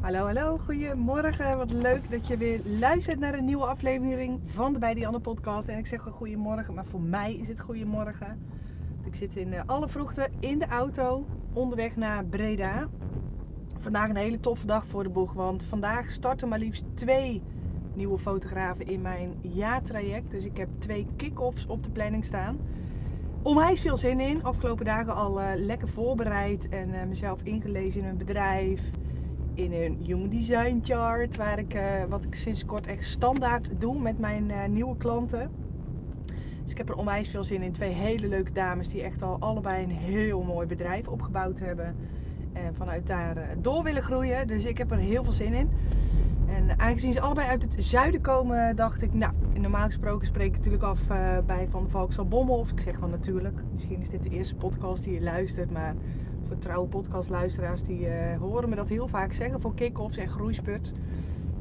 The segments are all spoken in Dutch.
Hallo, hallo, goedemorgen. Wat leuk dat je weer luistert naar een nieuwe aflevering van de Bij die Anne podcast. En ik zeg wel goedemorgen, maar voor mij is het goedemorgen. Ik zit in eh, alle vroegte in de auto onderweg naar Breda. Vandaag een hele toffe dag voor de boeg, want vandaag starten maar liefst twee nieuwe fotografen in mijn jaartraject. Dus ik heb twee kick-offs op de planning staan. Onwijs veel zin in. Afgelopen dagen al uh, lekker voorbereid en uh, mezelf ingelezen in een bedrijf in een Human Design Chart, waar ik, uh, wat ik sinds kort echt standaard doe met mijn uh, nieuwe klanten. Dus ik heb er onwijs veel zin in. Twee hele leuke dames die echt al allebei een heel mooi bedrijf opgebouwd hebben. En vanuit daar uh, door willen groeien. Dus ik heb er heel veel zin in. En aangezien ze allebei uit het zuiden komen, dacht ik, nou, normaal gesproken spreek ik natuurlijk af bij Van Valksal Bommel. Of ik zeg wel natuurlijk. Misschien is dit de eerste podcast die je luistert, maar trouwe podcastluisteraars die uh, horen me dat heel vaak zeggen voor kick-offs en groeispurt.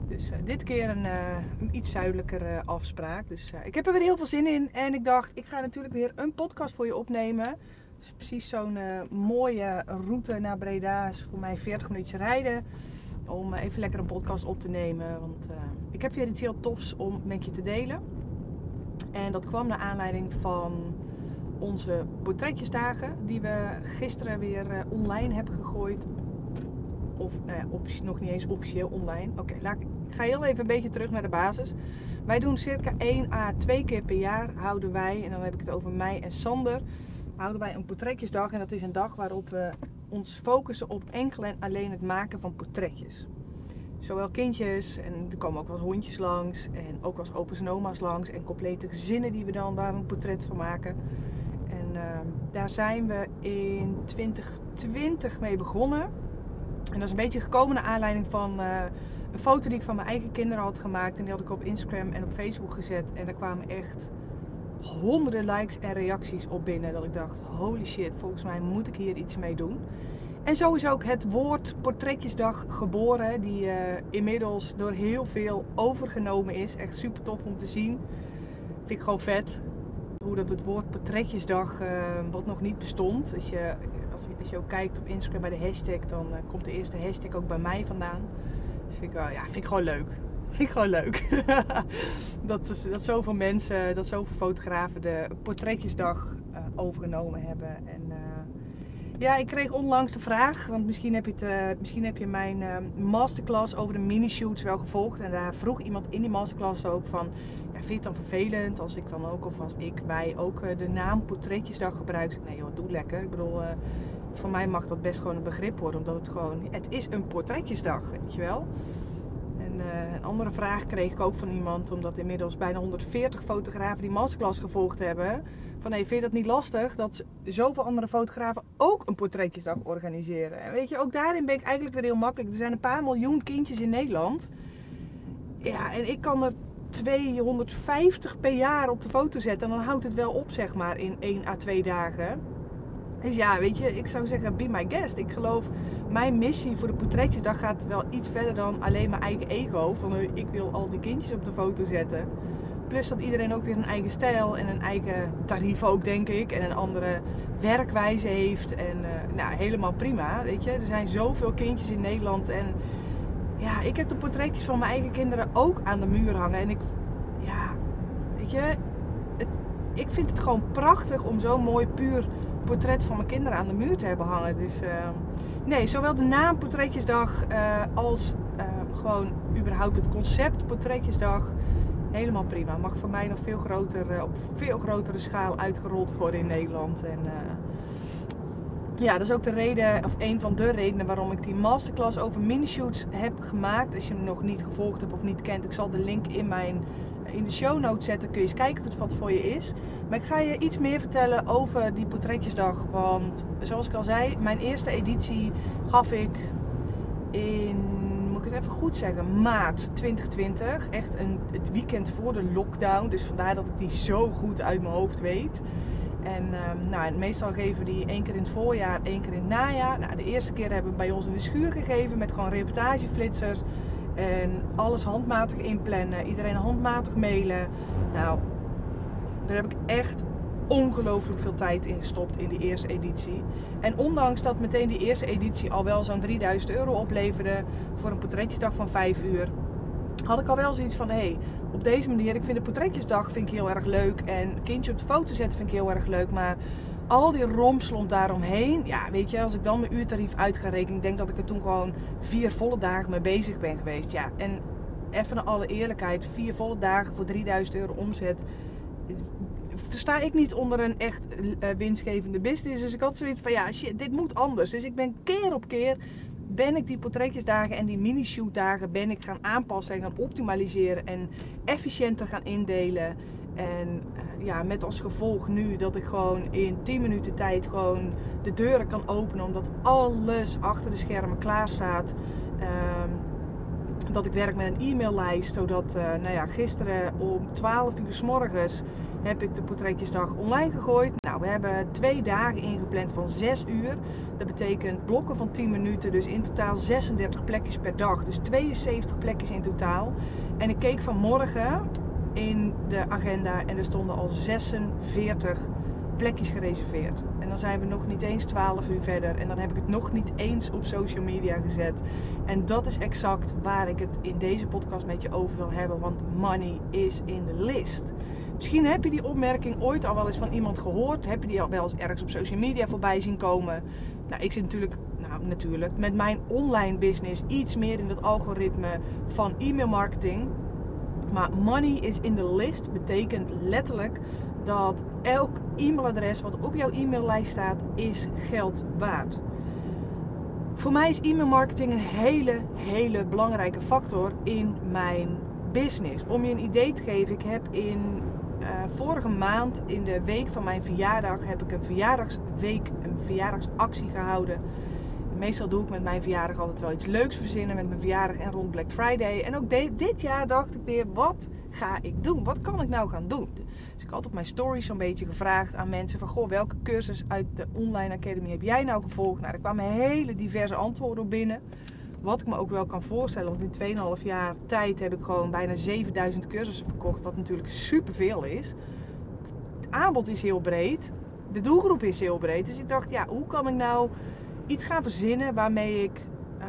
Dus uh, dit keer een, uh, een iets zuidelijker afspraak. Dus ik heb er weer heel veel zin in. En ik dacht, ik ga natuurlijk weer een podcast voor je opnemen. Is precies zo'n mooie route naar Breda. voor mij 40 minuten rijden. Om even lekker een podcast op te nemen. Want ik heb weer iets heel tofs om met je te delen. En dat kwam naar aanleiding van onze portretjesdagen die we gisteren weer uh, online hebben gegooid. Of nou nog niet eens officieel online. Oké, okay, ik ga heel even een beetje terug naar de basis. Wij doen circa 1 à 2 keer per jaar houden wij, en dan heb ik het over mij en Sander, houden wij een portretjesdag. En dat is een dag waarop we ons focussen op enkel en alleen het maken van portretjes. Zowel kindjes en er komen ook eens hondjes langs en ook eens opa's en oma's langs en complete gezinnen die we dan daar een portret van maken. Uh, daar zijn we in 2020 mee begonnen. En dat is een beetje gekomen naar aanleiding van uh, een foto die ik van mijn eigen kinderen had gemaakt. En die had ik op Instagram en op Facebook gezet. En daar kwamen echt honderden likes en reacties op binnen. Dat ik dacht, holy shit, volgens mij moet ik hier iets mee doen. En zo is ook het woord Portretjesdag geboren. Die uh, inmiddels door heel veel overgenomen is. Echt super tof om te zien. Vind ik gewoon vet hoe dat het woord portretjesdag, uh, wat nog niet bestond. Als je, als, je ook kijkt op Instagram bij de hashtag, dan uh, komt de eerste hashtag ook bij mij vandaan. Dus ik, ja, vind ik gewoon leuk. Vind ik gewoon leuk. dat, is, dat zoveel mensen, dat zoveel fotografen de portretjesdag overgenomen hebben. En ja, ik kreeg onlangs de vraag, want misschien heb je, het, misschien heb je mijn masterclass over de mini-shoots wel gevolgd. En daar vroeg iemand in die masterclass ook van, ja, vind je het dan vervelend als ik dan ook, of als ik, wij ook de naam Portretjesdag gebruiken? Nee joh, doe lekker. Ik bedoel, uh, voor mij mag dat best gewoon een begrip worden, omdat het gewoon, het is een Portretjesdag, weet je wel. En een andere vraag kreeg ik ook van iemand, omdat inmiddels bijna 140 fotografen die masterclass gevolgd hebben. Van hey, vind je dat niet lastig dat zoveel andere fotografen ook een portretjesdag organiseren? En weet je, ook daarin ben ik eigenlijk weer heel makkelijk. Er zijn een paar miljoen kindjes in Nederland. Ja, en ik kan er 250 per jaar op de foto zetten. En dan houdt het wel op, zeg maar, in 1 à 2 dagen. Dus ja, weet je, ik zou zeggen, be my guest. Ik geloof, mijn missie voor de portretjesdag gaat wel iets verder dan alleen mijn eigen ego. Van eh, ik wil al die kindjes op de foto zetten. Plus dat iedereen ook weer een eigen stijl en een eigen tarief ook, denk ik. En een andere werkwijze heeft. En uh, nou, helemaal prima, weet je. Er zijn zoveel kindjes in Nederland en ja, ik heb de portretjes van mijn eigen kinderen ook aan de muur hangen. En ik, ja, weet je, het, ik vind het gewoon prachtig om zo'n mooi puur portret van mijn kinderen aan de muur te hebben hangen. Dus uh, nee, zowel de naam Portretjesdag uh, als uh, gewoon überhaupt het concept Portretjesdag. Helemaal prima. Mag voor mij nog veel groter, op veel grotere schaal uitgerold worden in Nederland. En ja, dat is ook de reden, of een van de redenen waarom ik die masterclass over mini-shoots heb gemaakt. Als je hem nog niet gevolgd hebt of niet kent, ik zal de link in, mijn, in de show notes zetten. Kun je eens kijken of het wat voor je is. Maar ik ga je iets meer vertellen over die portretjesdag. Want zoals ik al zei, mijn eerste editie gaf ik in, ik het even goed zeggen, maart 2020. Echt een, het weekend voor de lockdown. Dus vandaar dat ik die zo goed uit mijn hoofd weet. En um, nou, meestal geven die één keer in het voorjaar, één keer in het najaar. Nou, de eerste keer hebben we bij ons in de schuur gegeven met gewoon reportageflitsers. En alles handmatig inplannen, iedereen handmatig mailen. Nou, daar heb ik echt ongelooflijk veel tijd in gestopt in die eerste editie. En ondanks dat meteen die eerste editie al wel zo'n 3000 euro opleverde voor een portretjesdag van 5 uur, had ik al wel zoiets van: hé, hey, op deze manier, ik vind de portretjesdag vind ik heel erg leuk en kindje op de foto zetten vind ik heel erg leuk, maar al die rompslomp daaromheen, ja, weet je, als ik dan mijn uurtarief uit ga rekenen, denk dat ik er toen gewoon vier volle dagen mee bezig ben geweest. Ja, en even naar alle eerlijkheid, vier volle dagen voor 3000 euro omzet, versta ik niet onder een echt uh, winstgevende business. Dus ik had zoiets van, ja, shit, dit moet anders. Dus ik ben keer op keer ben ik die portretjesdagen en die mini-shootdagen ben ik gaan aanpassen en gaan optimaliseren en efficiënter gaan indelen. En uh, ja, met als gevolg nu dat ik gewoon in 10 minuten tijd gewoon de deuren kan openen. Omdat alles achter de schermen klaar staat. Um, dat ik werk met een e-maillijst. Zodat, nou ja, gisteren om 12 uur s morgens heb ik de portretjesdag online gegooid. Nou, we hebben twee dagen ingepland van 6 uur. Dat betekent blokken van 10 minuten, dus in totaal 36 plekjes per dag. Dus 72 plekjes in totaal. En ik keek vanmorgen in de agenda en er stonden al 46 plekjes gereserveerd. En dan zijn we nog niet eens 12 uur verder. En dan heb ik het nog niet eens op social media gezet. En dat is exact waar ik het in deze podcast met je over wil hebben. Want money is in de list. Misschien heb je die opmerking ooit al wel eens van iemand gehoord. Heb je die al wel eens ergens op social media voorbij zien komen. Nou, ik zit natuurlijk, nou, natuurlijk met mijn online business iets meer in het algoritme van e-mail marketing. Maar money is in de list betekent letterlijk dat elk e-mailadres wat op jouw e-maillijst staat, is geld waard. Voor mij is e-mail marketing een hele, hele belangrijke factor in mijn business. Om je een idee te geven, ik heb in uh, vorige maand, in de week van mijn verjaardag, heb ik een verjaardagsweek, een verjaardagsactie gehouden. Meestal doe ik met mijn verjaardag altijd wel iets leuks verzinnen met mijn verjaardag en rond Black Friday. En ook dit jaar dacht ik weer, wat ga ik doen? Wat kan ik nou gaan doen? Dus ik had op mijn stories zo'n beetje gevraagd aan mensen van... Goh, welke cursus uit de Online Academy heb jij nou gevolgd? Nou, er kwamen hele diverse antwoorden binnen. Wat ik me ook wel kan voorstellen, want in 2,5 jaar tijd heb ik gewoon bijna 7000 cursussen verkocht. Wat natuurlijk superveel is. Het aanbod is heel breed. De doelgroep is heel breed. Dus ik dacht, ja, hoe kan ik nou iets gaan verzinnen waarmee ik... Uh,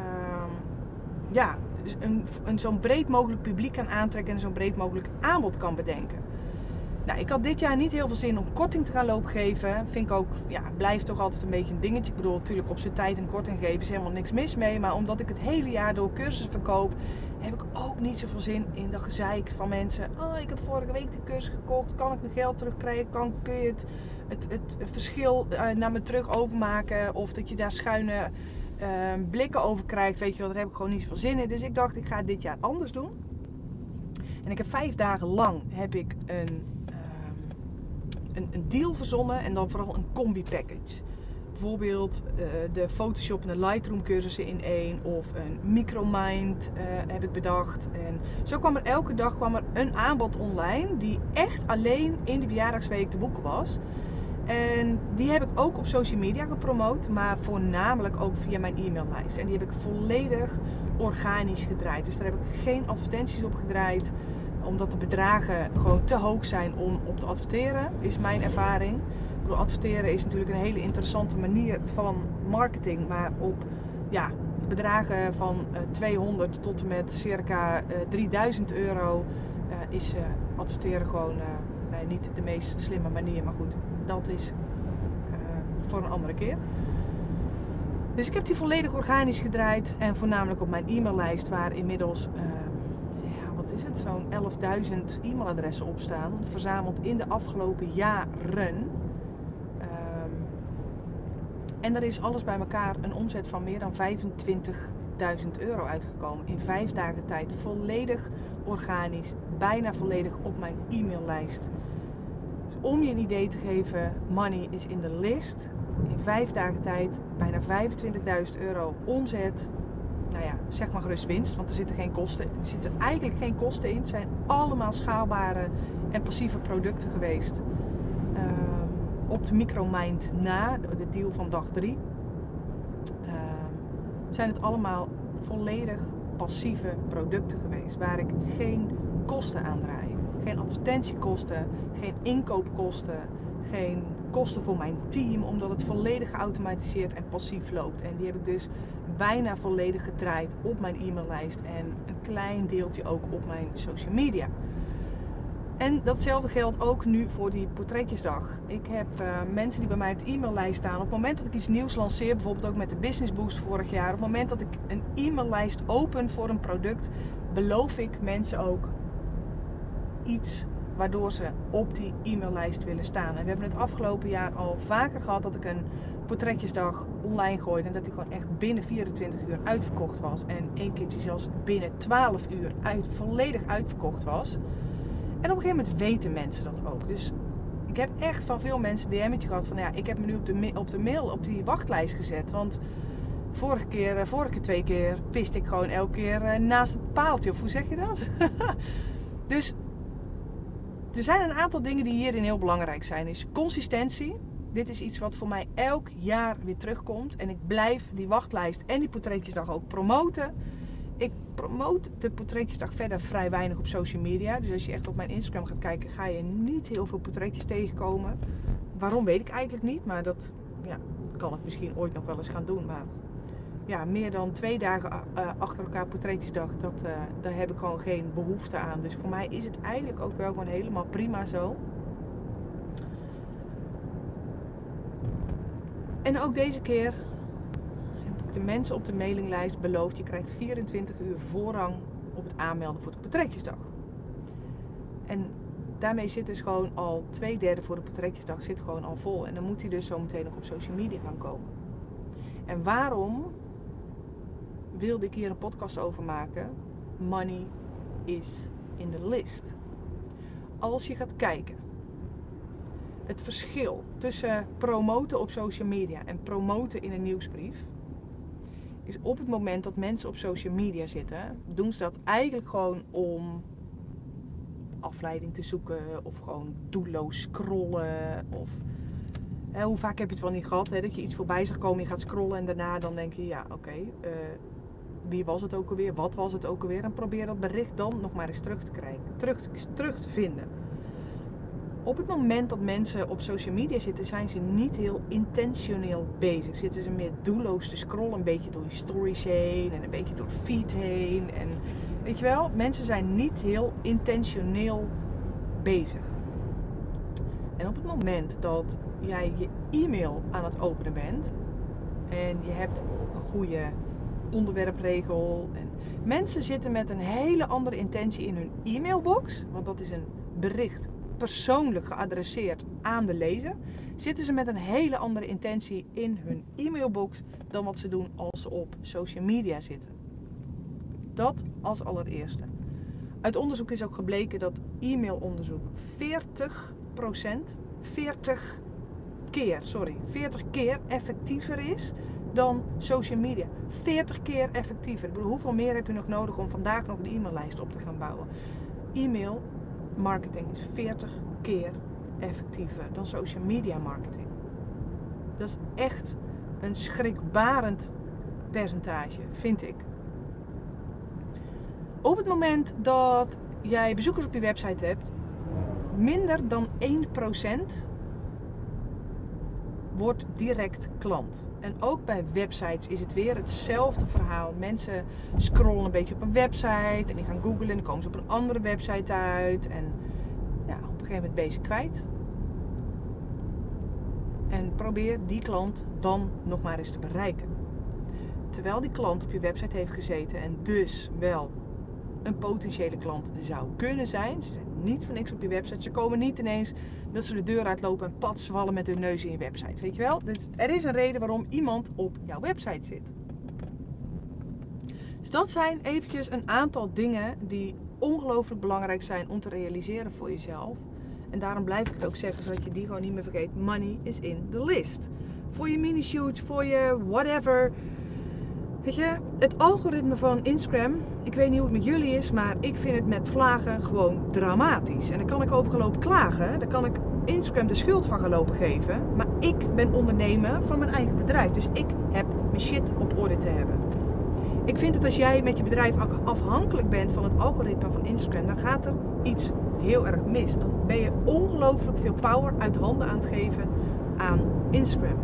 ja, een, een zo'n breed mogelijk publiek kan aantrekken en zo'n breed mogelijk aanbod kan bedenken. Nou, ik had dit jaar niet heel veel zin om korting te gaan lopen geven. Vind ik ook, ja, blijft toch altijd een beetje een dingetje. Ik bedoel, natuurlijk op zijn tijd een korting geven is helemaal niks mis mee. Maar omdat ik het hele jaar door cursussen verkoop, heb ik ook niet zoveel zin in dat gezeik van mensen. Oh, ik heb vorige week de cursus gekocht. Kan ik mijn geld terugkrijgen? Kan, kun je het, het, het, verschil uh, naar me terug overmaken? Of dat je daar schuine uh, blikken over krijgt. Weet je wel, daar heb ik gewoon niet zoveel zin in. Dus ik dacht, ik ga dit jaar anders doen. En ik heb vijf dagen lang heb ik een een, een deal verzonnen en dan vooral een combi package. Bijvoorbeeld uh, de Photoshop en de Lightroom cursussen in één of een Micromind uh, heb ik bedacht. En zo kwam er elke dag kwam er een aanbod online die echt alleen in de verjaardagsweek te boeken was. En die heb ik ook op social media gepromoot, maar voornamelijk ook via mijn e-maillijst. En die heb ik volledig organisch gedraaid. Dus daar heb ik geen advertenties op gedraaid omdat de bedragen gewoon te hoog zijn om op te adverteren, is mijn ervaring. Ik bedoel, adverteren is natuurlijk een hele interessante manier van marketing, maar op ja, bedragen van uh, eh, 200 tot en met circa uh, eh, 3000 euro uh, is adverteren gewoon niet de meest slimme manier. Maar goed, dat is voor een andere keer. Dus ik heb die volledig organisch gedraaid en voornamelijk op mijn e-maillijst waar inmiddels is het, zo'n 11.000 e-mailadressen opstaan. Verzameld in de afgelopen jaren. Um, en er is alles bij elkaar een omzet van meer dan 25.000 euro uitgekomen. In vijf dagen tijd. Volledig organisch. Bijna volledig op mijn e-maillijst. Dus om je een idee te geven, money is in de list. In vijf dagen tijd bijna 25.000 euro omzet nou ja, zeg maar gerust winst, want er zitten geen kosten. Er zitten eigenlijk geen kosten in. Het zijn allemaal schaalbare en passieve producten geweest. Uh, op de Micromind na, de deal van dag 3, uh, ehm, zijn het allemaal volledig passieve producten geweest. Waar ik geen kosten aan draai. Geen advertentiekosten, geen inkoopkosten, geen kosten voor mijn team, omdat het volledig geautomatiseerd en passief loopt. En die heb ik dus bijna volledig gedraaid op mijn e-maillijst en een klein deeltje ook op mijn social media. En datzelfde geldt ook nu voor die portretjesdag. Ik heb uh, mensen die bij mij op de e-maillijst staan. Op het moment dat ik iets nieuws lanceer, bijvoorbeeld ook met de Business Boost vorig jaar. Op het moment dat ik een e-maillijst open voor een product, beloof ik mensen ook iets waardoor ze op die e-maillijst willen staan. En we hebben het afgelopen jaar al vaker gehad dat ik een portretjesdag online gooide. En dat die gewoon echt binnen 24 uur uitverkocht was. En één keertje zelfs binnen 12 uur volledig uitverkocht was. En op een gegeven moment weten mensen dat ook. Dus ik heb echt van veel mensen DM'tje gehad van ja, ik heb me nu op de, op de mail op die wachtlijst gezet. Want vorige keer, eh, vorige twee keer piste ik gewoon elke keer eh, naast het paaltje. Of hoe zeg je dat? dus er zijn een aantal dingen die hierin heel belangrijk zijn. Is consistentie. Dit is iets wat voor mij elk jaar weer terugkomt. En ik blijf die wachtlijst en die portretjesdag ook promoten. Ik promote de portretjesdag verder vrij weinig op social media. Dus als je echt op mijn Instagram gaat kijken, ga je niet heel veel portretjes tegenkomen. Waarom weet ik eigenlijk niet. Maar dat ja, kan ik misschien ooit nog wel eens gaan doen. Maar ja, meer dan twee dagen uh, achter elkaar portretjesdag, dat, uh, daar heb ik gewoon geen behoefte aan. Dus voor mij is het eigenlijk ook wel gewoon helemaal prima zo. En ook deze keer heb ik de mensen op de mailinglijst beloofd: je krijgt 24 uur voorrang op het aanmelden voor de portretjesdag. En daarmee zit dus gewoon al twee derde voor de portretjesdag zit gewoon al vol. En dan moet hij dus zo meteen nog op social media gaan komen. En waarom wilde ik hier een podcast over maken. Money is in the list. Als je gaat kijken, het verschil tussen promoten op social media en promoten in een nieuwsbrief is op het moment dat mensen op social media zitten, doen ze dat eigenlijk gewoon om afleiding te zoeken of gewoon doelloos scrollen of hè, hoe vaak heb je het wel niet gehad hè, dat je iets voorbij zag komen, je gaat scrollen en daarna dan denk je ja oké, uh, wie was het ook alweer, wat was het ook alweer. En probeer dat bericht dan nog maar eens terug te krijgen, terug, terug te vinden. Op het moment dat mensen op social media zitten, zijn ze niet heel intentioneel bezig. Zitten ze meer doelloos te scrollen, een beetje door je stories heen en een beetje door feed heen. En weet je wel, mensen zijn niet heel intentioneel bezig. En op het moment dat jij je e-mail aan het openen bent en je hebt een goede onderwerpregel. En mensen zitten met een hele andere intentie in hun e-mailbox, want dat is een bericht persoonlijk geadresseerd aan de lezer. Zitten ze met een hele andere intentie in hun e-mailbox dan wat ze doen als ze op social media zitten. Dat als allereerste. Uit onderzoek is ook gebleken dat e-mailonderzoek 40%, 40 keer, sorry, 40 keer effectiever is dan social media. 40 keer effectiever. Ik bedoel, hoeveel meer heb je nog nodig om vandaag nog een e-maillijst op te gaan bouwen? E-mail marketing is 40 keer effectiever dan social media marketing. Dat is echt een schrikbarend percentage, vind ik. Op het moment dat jij bezoekers op je website hebt, minder dan 1% wordt direct klant. En ook bij websites is het weer hetzelfde verhaal. Mensen scrollen een beetje op een website en die gaan googlen en komen ze op een andere website uit. En ja, op een gegeven moment ben je ze kwijt. En probeer die klant dan nog maar eens te bereiken. Terwijl die klant op je website heeft gezeten en dus wel een potentiële klant zou kunnen zijn. Ze zijn niet van niks op je website. Ze komen niet ineens dat ze de deur uitlopen en pats vallen met hun neus in je website. Weet je wel? Dus er is een reden waarom iemand op jouw website zit. Dus dat zijn eventjes een aantal dingen die ongelooflijk belangrijk zijn om te realiseren voor jezelf. En daarom blijf ik het ook zeggen, zodat je die gewoon niet meer vergeet. Money is in the list. Voor je mini-shoot, voor je whatever Weet je, het algoritme van Instagram, ik weet niet hoe het met jullie is, maar ik vind het met vlagen gewoon dramatisch. En daar kan ik over gelopen klagen, daar kan ik Instagram de schuld van gelopen geven. Maar ik ben ondernemer van mijn eigen bedrijf, dus ik heb mijn shit op orde te hebben. Ik vind dat als jij met je bedrijf afhankelijk bent van het algoritme van Instagram, dan gaat er iets heel erg mis. Dan ben je ongelooflijk veel power uit handen aan het geven aan Instagram.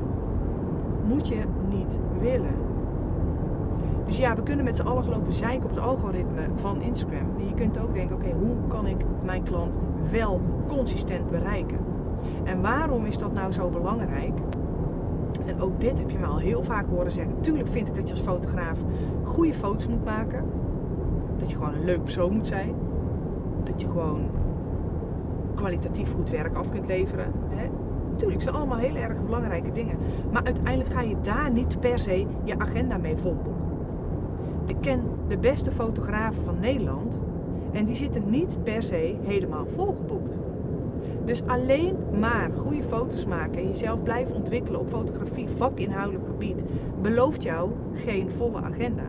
Moet je niet willen. Dus ja, we kunnen met z'n allen lopen zeiken op het algoritme van Instagram. En je kunt ook denken, oké, hoe kan ik mijn klant wel consistent bereiken? En waarom is dat nou zo belangrijk? En ook dit heb je me al heel vaak horen zeggen. Tuurlijk vind ik dat je als fotograaf goede foto's moet maken. Dat je gewoon een leuk persoon moet zijn. Dat je gewoon kwalitatief goed werk af kunt leveren. Hè? Tuurlijk, zijn allemaal heel erg belangrijke dingen. Maar uiteindelijk ga je daar niet per se je agenda mee volboeken. Ik ken de beste fotografen van Nederland en die zitten niet per se helemaal volgeboekt. Dus alleen maar goede foto's maken en jezelf blijven ontwikkelen op fotografie, vakinhoudelijk gebied, belooft jou geen volle agenda.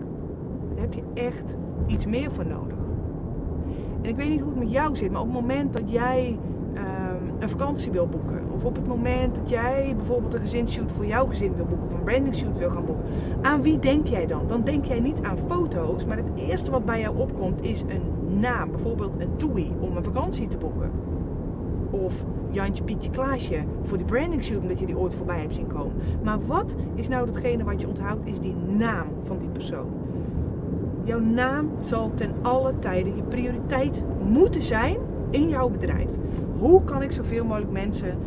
Daar heb je echt iets meer voor nodig. En ik weet niet hoe het met jou zit, maar op het moment dat jij vakantie wil boeken, of op het moment dat jij bijvoorbeeld een gezinsshoot voor jouw gezin wil boeken, of een branding shoot wil gaan boeken, aan wie denk jij dan? Dan denk jij niet aan foto's, maar het eerste wat bij jou opkomt is een naam, bijvoorbeeld een TUI om een vakantie te boeken. Of Jantje, Pietje, Klaasje voor die branding shoot omdat je die ooit voorbij hebt zien komen. Maar wat is nou datgene wat je onthoudt, is die naam van die persoon. Jouw naam zal ten alle tijden je prioriteit moeten zijn in jouw bedrijf. Hoe kan ik zoveel mogelijk mensen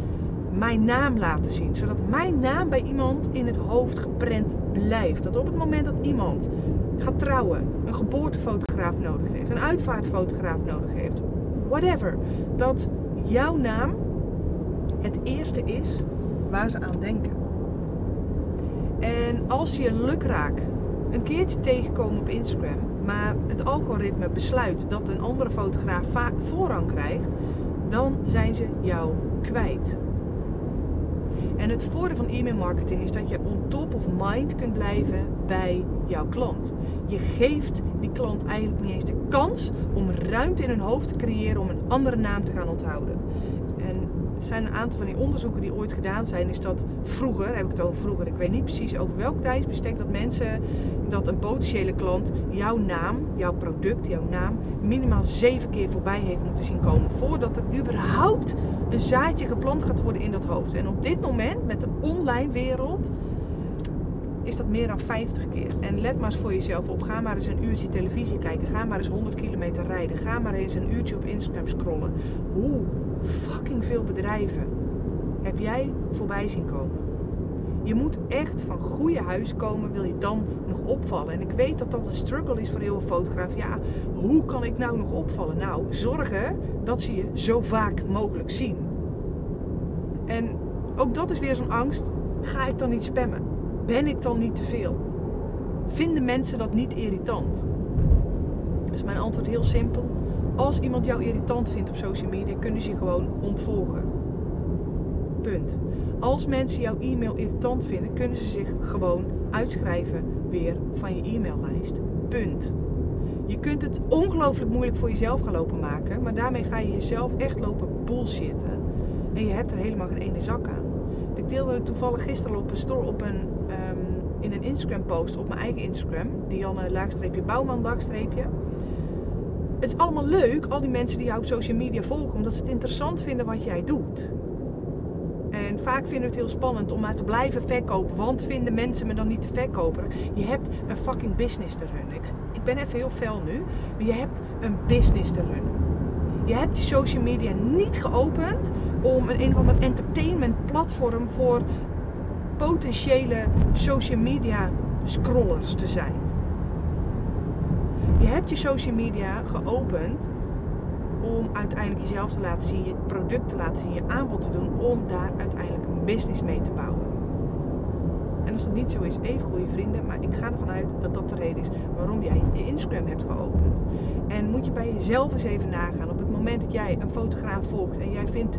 mijn naam laten zien? Zodat mijn naam bij iemand in het hoofd geprent blijft. Dat op het moment dat iemand gaat trouwen, een geboortefotograaf nodig heeft, een uitvaartfotograaf nodig heeft, whatever, dat jouw naam het eerste is waar ze aan denken. En als je lukraak een keertje tegenkomt op Instagram, maar het algoritme besluit dat een andere fotograaf voorrang krijgt, dan zijn ze jou kwijt. En het voordeel van e-mail marketing is dat je on top of mind kunt blijven bij jouw klant. Je geeft die klant eigenlijk niet eens de kans om ruimte in hun hoofd te creëren om een andere naam te gaan onthouden. Er zijn een aantal van die onderzoeken die ooit gedaan zijn, is dat vroeger, heb ik het over vroeger, ik weet niet precies over welk tijdsbestek, dat mensen, dat een potentiële klant jouw naam, jouw product, jouw naam, minimaal zeven keer voorbij heeft moeten zien komen. Voordat er überhaupt een zaadje geplant gaat worden in dat hoofd. En op dit moment, met de online wereld, is dat meer dan 50 keer. En let maar eens voor jezelf op. Ga maar eens een uurtje televisie kijken. Ga maar eens 100 kilometer rijden. Ga maar eens een uurtje op Instagram scrollen. Hoe fucking veel bedrijven heb jij voorbij zien komen? Je moet echt van goede huis komen, wil je dan nog opvallen. En ik weet dat dat een struggle is voor heel veel fotografen. Ja, hoe kan ik nou nog opvallen? Nou, zorgen dat ze je zo vaak mogelijk zien. En ook dat is weer zo'n angst. Ga ik dan niet spammen? Ben ik dan niet te veel? Vinden mensen dat niet irritant? Dus mijn antwoord heel simpel. Als iemand jou irritant vindt op social media, kunnen ze je gewoon ontvolgen. Punt. Als mensen jouw e-mail irritant vinden, kunnen ze zich gewoon uitschrijven weer van je e-maillijst. Punt. Je kunt het ongelooflijk moeilijk voor jezelf gaan lopen maken, maar daarmee ga je jezelf echt lopen bullshitten. En je hebt er helemaal geen ene zak aan. Deelde het toevallig gisteren op een store op een, ehm, in een Instagram post op mijn eigen Instagram. Dianne laagstreepje Bouwman laagstreepje. Het is allemaal leuk, al die mensen die jou op social media volgen, omdat ze het interessant vinden wat jij doet. En vaak vinden we het heel spannend om maar te blijven verkopen. Want vinden mensen me dan niet te verkopen? Je hebt een fucking business te runnen. Ik, ik ben even heel fel nu. Maar je hebt een business te runnen. Je hebt je social media niet geopend om een een of ander entertainment platform voor potentiële social media scrollers te zijn. Je hebt je social media geopend om uiteindelijk jezelf te laten zien, je product te laten zien, je aanbod te doen, om daar uiteindelijk een business mee te bouwen. Als dat niet zo is, even goede vrienden, maar ik ga ervan uit dat dat de reden is waarom jij je Instagram hebt geopend. En moet je bij jezelf eens even nagaan. Op het moment dat jij een fotograaf volgt en jij vindt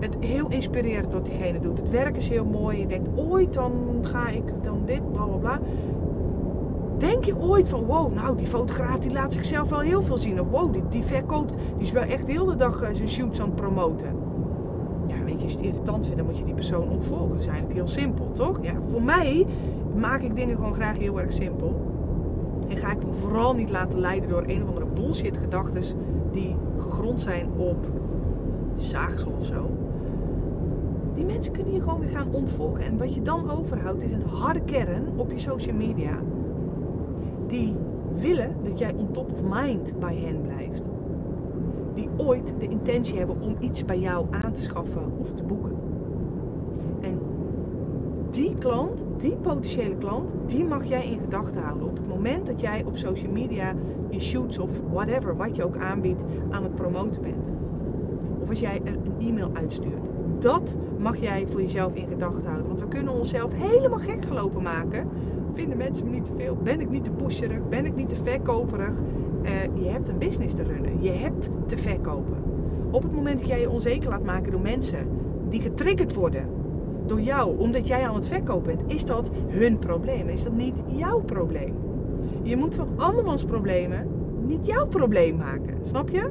het heel inspirerend wat diegene doet. Het werk is heel mooi. Je denkt ooit dan ga ik dan dit, bla bla bla. Denk je ooit van, wow, nou die fotograaf die laat zichzelf wel heel veel zien. Of wow, die, die verkoopt, die is wel echt de hele dag uh, zijn shoots aan het promoten. Als je het irritant vindt, dan moet je die persoon ontvolgen. Dat is eigenlijk heel simpel, toch? Ja, voor mij maak ik dingen gewoon graag heel erg simpel. En ga ik me vooral niet laten leiden door een of andere bullshit gedachten die gegrond zijn op zaagsel of zo. Die mensen kunnen je gewoon weer gaan ontvolgen. En wat je dan overhoudt is een harde kern op je social media. Die willen dat jij on top of mind bij hen blijft. Die ooit de intentie hebben om iets bij jou aan te schaffen of te boeken. En die klant, die potentiële klant, die mag jij in gedachten houden. Op het moment dat jij op social media je shoots of whatever, wat je ook aanbiedt, aan het promoten bent. Of als jij een e-mail uitstuurt. Dat mag jij voor jezelf in gedachten houden. Want we kunnen onszelf helemaal gek gelopen maken. Vinden mensen me niet te veel? Ben ik niet te pusherig? Ben ik niet te verkoperig? Uh, je hebt een business te runnen. Je hebt te verkopen. Op het moment dat jij je onzeker laat maken door mensen die getriggerd worden door jou, omdat jij aan het verkopen bent, is dat hun probleem. Is dat niet jouw probleem? Je moet van andermans problemen niet jouw probleem maken. Snap je?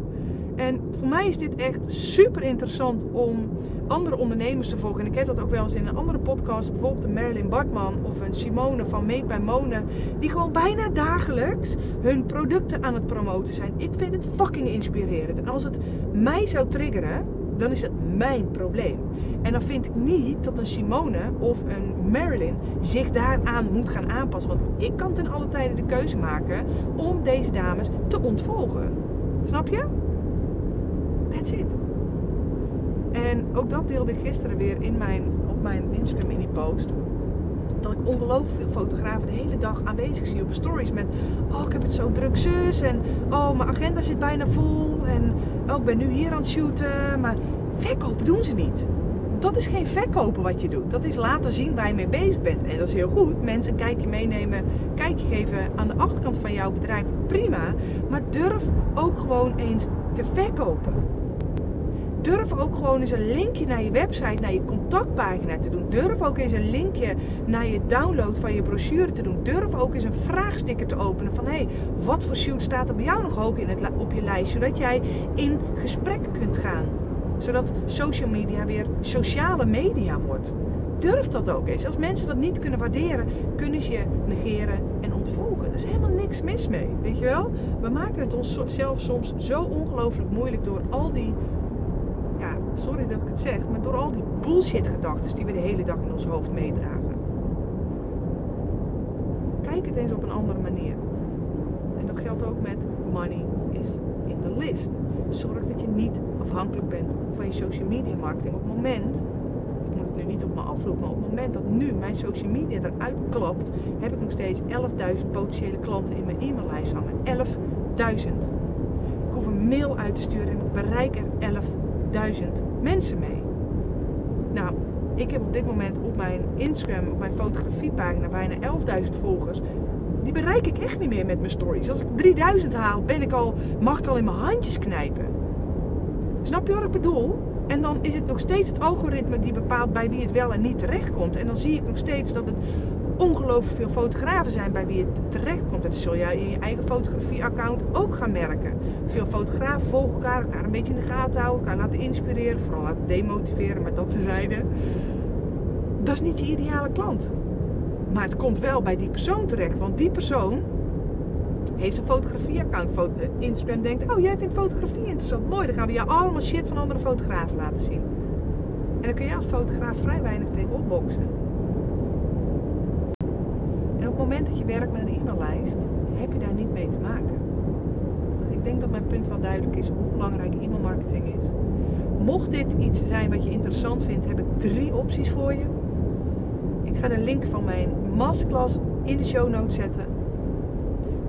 En voor mij is dit echt super interessant om andere ondernemers te volgen. En ik heb dat ook wel eens in een andere podcast, bijvoorbeeld een Marilyn Bartman of een Simone van Meet bij Mone, die gewoon bijna dagelijks hun producten aan het promoten zijn. Ik vind het fucking inspirerend. En als het mij zou triggeren, dan is het mijn probleem. En dan vind ik niet dat een Simone of een Marilyn zich daaraan moet gaan aanpassen. Want ik kan ten alle tijde de keuze maken om deze dames te ontvolgen. Snap je? En ook dat deelde ik gisteren weer in mijn, op mijn Instagram mini post. Dat ik ongelooflijk veel fotografen de hele dag aanwezig zie op stories met... Oh, ik heb het zo druk zus. En oh, mijn agenda zit bijna vol. En oh, ik ben nu hier aan het shooten. Maar verkopen doen ze niet. Dat is geen verkopen wat je doet. Dat is laten zien waar je mee bezig bent. En dat is heel goed. Mensen een kijkje meenemen, kijkje geven aan de achterkant van jouw bedrijf. Prima. Maar durf ook gewoon eens te verkopen durf ook gewoon eens een linkje naar je website, naar je contactpagina te doen. Durf ook eens een linkje naar je download van je brochure te doen. Durf ook eens een vraagsticker te openen van hé, hey, wat voor shoot staat er bij jou nog hoog in het, op je lijst, zodat jij in gesprek kunt gaan. Zodat social media weer sociale media wordt. Durf dat ook eens. Als mensen dat niet kunnen waarderen, kunnen ze je negeren en ontvolgen. Er is helemaal niks mis mee, weet je wel? We maken het onszelf soms zo ongelooflijk moeilijk door al die sorry dat ik het zeg, maar door al die bullshit gedachten die we de hele dag in ons hoofd meedragen. Kijk het eens op een andere manier. En dat geldt ook met money is in de list. Zorg dat je niet afhankelijk bent van je social media marketing. Op het moment, ik moet het nu niet op me afroepen, maar op het moment dat nu mijn social media eruit klapt, heb ik nog steeds 11.000 potentiële klanten in mijn e-maillijst hangen. 11.000. Ik hoef een mail uit te sturen en ik bereik er 11 duizend mensen mee. Nou, ik heb op dit moment op mijn Instagram, op mijn fotografiepagina, bijna 11.000 volgers. Die bereik ik echt niet meer met mijn stories. Als ik 3000 haal, ben ik al, mag ik al in mijn handjes knijpen. Snap je wat ik bedoel? En dan is het nog steeds het algoritme die bepaalt bij wie het wel en niet terecht komt. En dan zie ik nog steeds dat het ongelooflijk veel fotografen zijn bij wie het terecht komt. Dat zul jij in je eigen fotografie-account ook gaan merken. Veel fotografen volgen elkaar, elkaar een beetje in de gaten houden, elkaar laten inspireren, vooral laten demotiveren, maar dat tezijde. Dat is niet je ideale klant. Maar het komt wel bij die persoon terecht, want die persoon heeft een fotografie-account. Instagram denkt, oh jij vindt fotografie interessant, mooi, dan gaan we jou allemaal shit van andere fotografen laten zien. En dan kun je als fotograaf vrij weinig tegen opboksen moment dat je werkt met een e-maillijst, heb je daar niet mee te maken. Ik denk dat mijn punt wel duidelijk is hoe belangrijk e-mailmarketing is. Mocht dit iets zijn wat je interessant vindt, heb ik drie opties voor je. Ik ga de link van mijn masterclass in de show notes zetten.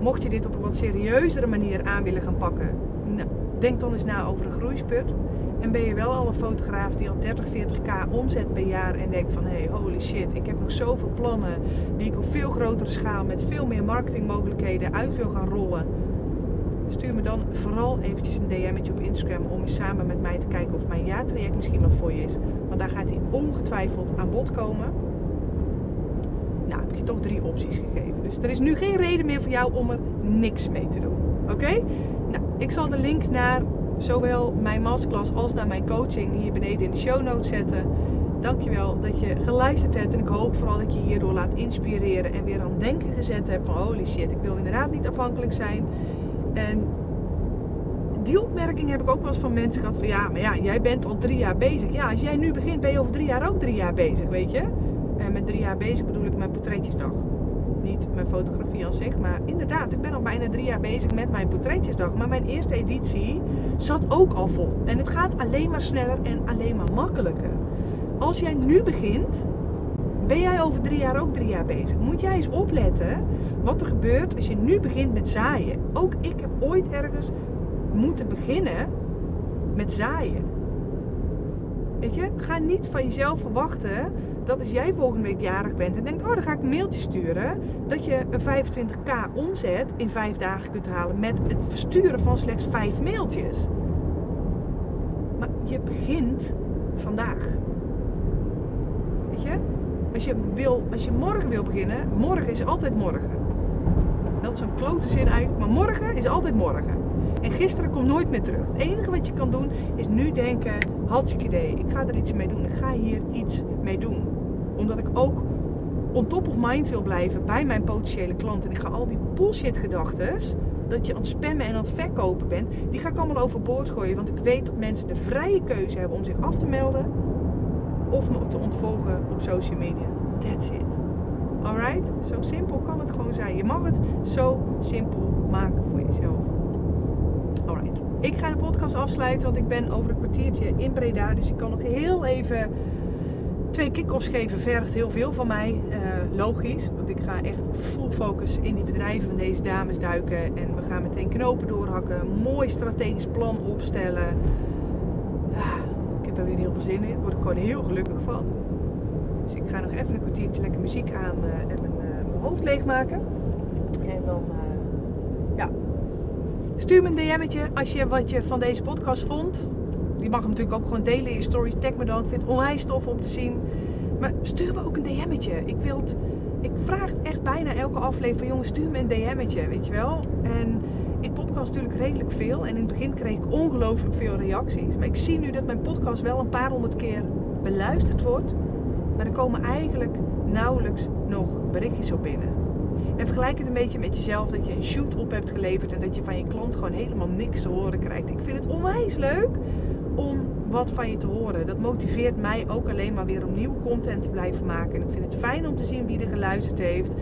Mocht je dit op een wat serieuzere manier aan willen gaan pakken, nou, denk dan eens na over een groeispurt. En ben je wel al een fotograaf die al 30, 40k omzet per jaar en denkt van hey, holy shit, ik heb nog zoveel plannen die ik op veel grotere schaal met veel meer marketingmogelijkheden uit wil gaan rollen. Stuur me dan vooral eventjes een DM'tje op Instagram om eens samen met mij te kijken of mijn jaartraject misschien wat voor je is. Want daar gaat hij ongetwijfeld aan bod komen. Nou, heb ik je toch drie opties gegeven. Dus er is nu geen reden meer voor jou om er niks mee te doen. Oké? Nou, ik zal de link naar zowel mijn masterclass als naar mijn coaching hier beneden in de show notes zetten. dankjewel dat je geluisterd hebt. En ik hoop vooral dat je hierdoor laat inspireren en weer aan het denken gezet hebt van holy shit, ik wil inderdaad niet afhankelijk zijn. En die opmerking heb ik ook wel eens van mensen gehad van ja, maar ja, jij bent al drie jaar bezig. Ja, als jij nu begint ben je over drie jaar ook drie jaar bezig, weet je. En met drie jaar bezig bedoel ik mijn portretjesdag. Niet mijn fotografie aan zich, maar inderdaad, ik ben al bijna drie jaar bezig met mijn portretjesdag. Maar mijn eerste editie zat ook al vol. En het gaat alleen maar sneller en alleen maar makkelijker. Als jij nu begint, ben jij over drie jaar ook drie jaar bezig. Moet jij eens opletten wat er gebeurt als je nu begint met zaaien. Ook ik heb ooit ergens moeten beginnen met zaaien. Weet je, ga niet van jezelf verwachten dat als jij volgende week jarig bent en denkt, oh dan ga ik een mailtje sturen, dat je een 25k omzet in vijf dagen kunt halen met het versturen van slechts vijf mailtjes. Maar je begint vandaag. Weet je? Als je, wil, als je morgen wil beginnen, morgen is altijd morgen. Dat is een klote zin uit, maar morgen is altijd morgen. En gisteren komt nooit meer terug. Het enige wat je kan doen is nu denken: hartstikke idee, ik ga er iets mee doen. Ik ga hier iets mee doen. Omdat ik ook on top of mind wil blijven bij mijn potentiële klanten. En ik ga al die bullshit gedachten dat je aan het spammen en aan het verkopen bent, die ga ik allemaal overboord gooien. Want ik weet dat mensen de vrije keuze hebben om zich af te melden of me te ontvolgen op social media. That's it. Alright? Zo simpel kan het gewoon zijn. Je mag het zo simpel maken voor jezelf. Alright. Ik ga de podcast afsluiten, want ik ben over een kwartiertje in Breda. Dus ik kan nog heel even twee kick-offs geven. Vergt heel veel van mij. Uh, logisch. Want ik ga echt full focus in die bedrijven van deze dames duiken. En we gaan meteen knopen doorhakken. Mooi strategisch plan opstellen. Ah, ik heb er weer heel veel zin in. Daar word ik gewoon heel gelukkig van. Dus ik ga nog even een kwartiertje lekker muziek aan uh, en mijn, uh, mijn hoofd leegmaken. En dan ja, Stuur me een DM'tje als je wat je van deze podcast vond. Je mag hem natuurlijk ook gewoon delen in je stories. Tag me dan. Ik vind het onwijs tof om te zien. Maar stuur me ook een DM'tje. Ik wil ik vraag echt bijna elke aflevering van jongens, stuur me een DM'tje, weet je wel. En ik podcast natuurlijk redelijk veel. En in het begin kreeg ik ongelooflijk veel reacties. Maar ik zie nu dat mijn podcast wel een paar honderd keer beluisterd wordt. Maar er komen eigenlijk nauwelijks nog berichtjes op binnen. En vergelijk het een beetje met jezelf dat je een shoot op hebt geleverd en dat je van je klant gewoon helemaal niks te horen krijgt. Ik vind het onwijs leuk om wat van je te horen. Dat motiveert mij ook alleen maar weer om nieuwe content te blijven maken. En ik vind het fijn om te zien wie er geluisterd heeft.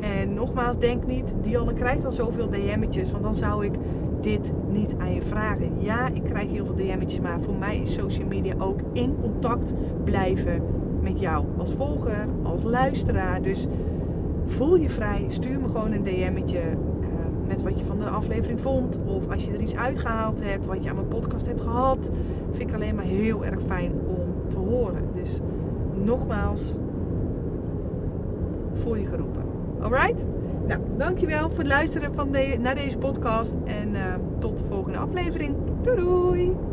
En nogmaals, denk niet, Dianne krijgt al zoveel DM'tjes, want dan zou ik dit niet aan je vragen. Ja, ik krijg heel veel DM'tjes, maar voor mij is social media ook in contact blijven met jou als volger, als luisteraar. Dus voel je vrij. Stuur me gewoon een DM'tje met wat je van de aflevering vond. Of als je er iets uitgehaald hebt, wat je aan mijn podcast hebt gehad. Vind ik alleen maar heel erg fijn om te horen. Dus nogmaals, voel je geroepen. Alright? Nou, dankjewel voor het luisteren van de, naar deze podcast. En uh, tot de volgende aflevering. Doei!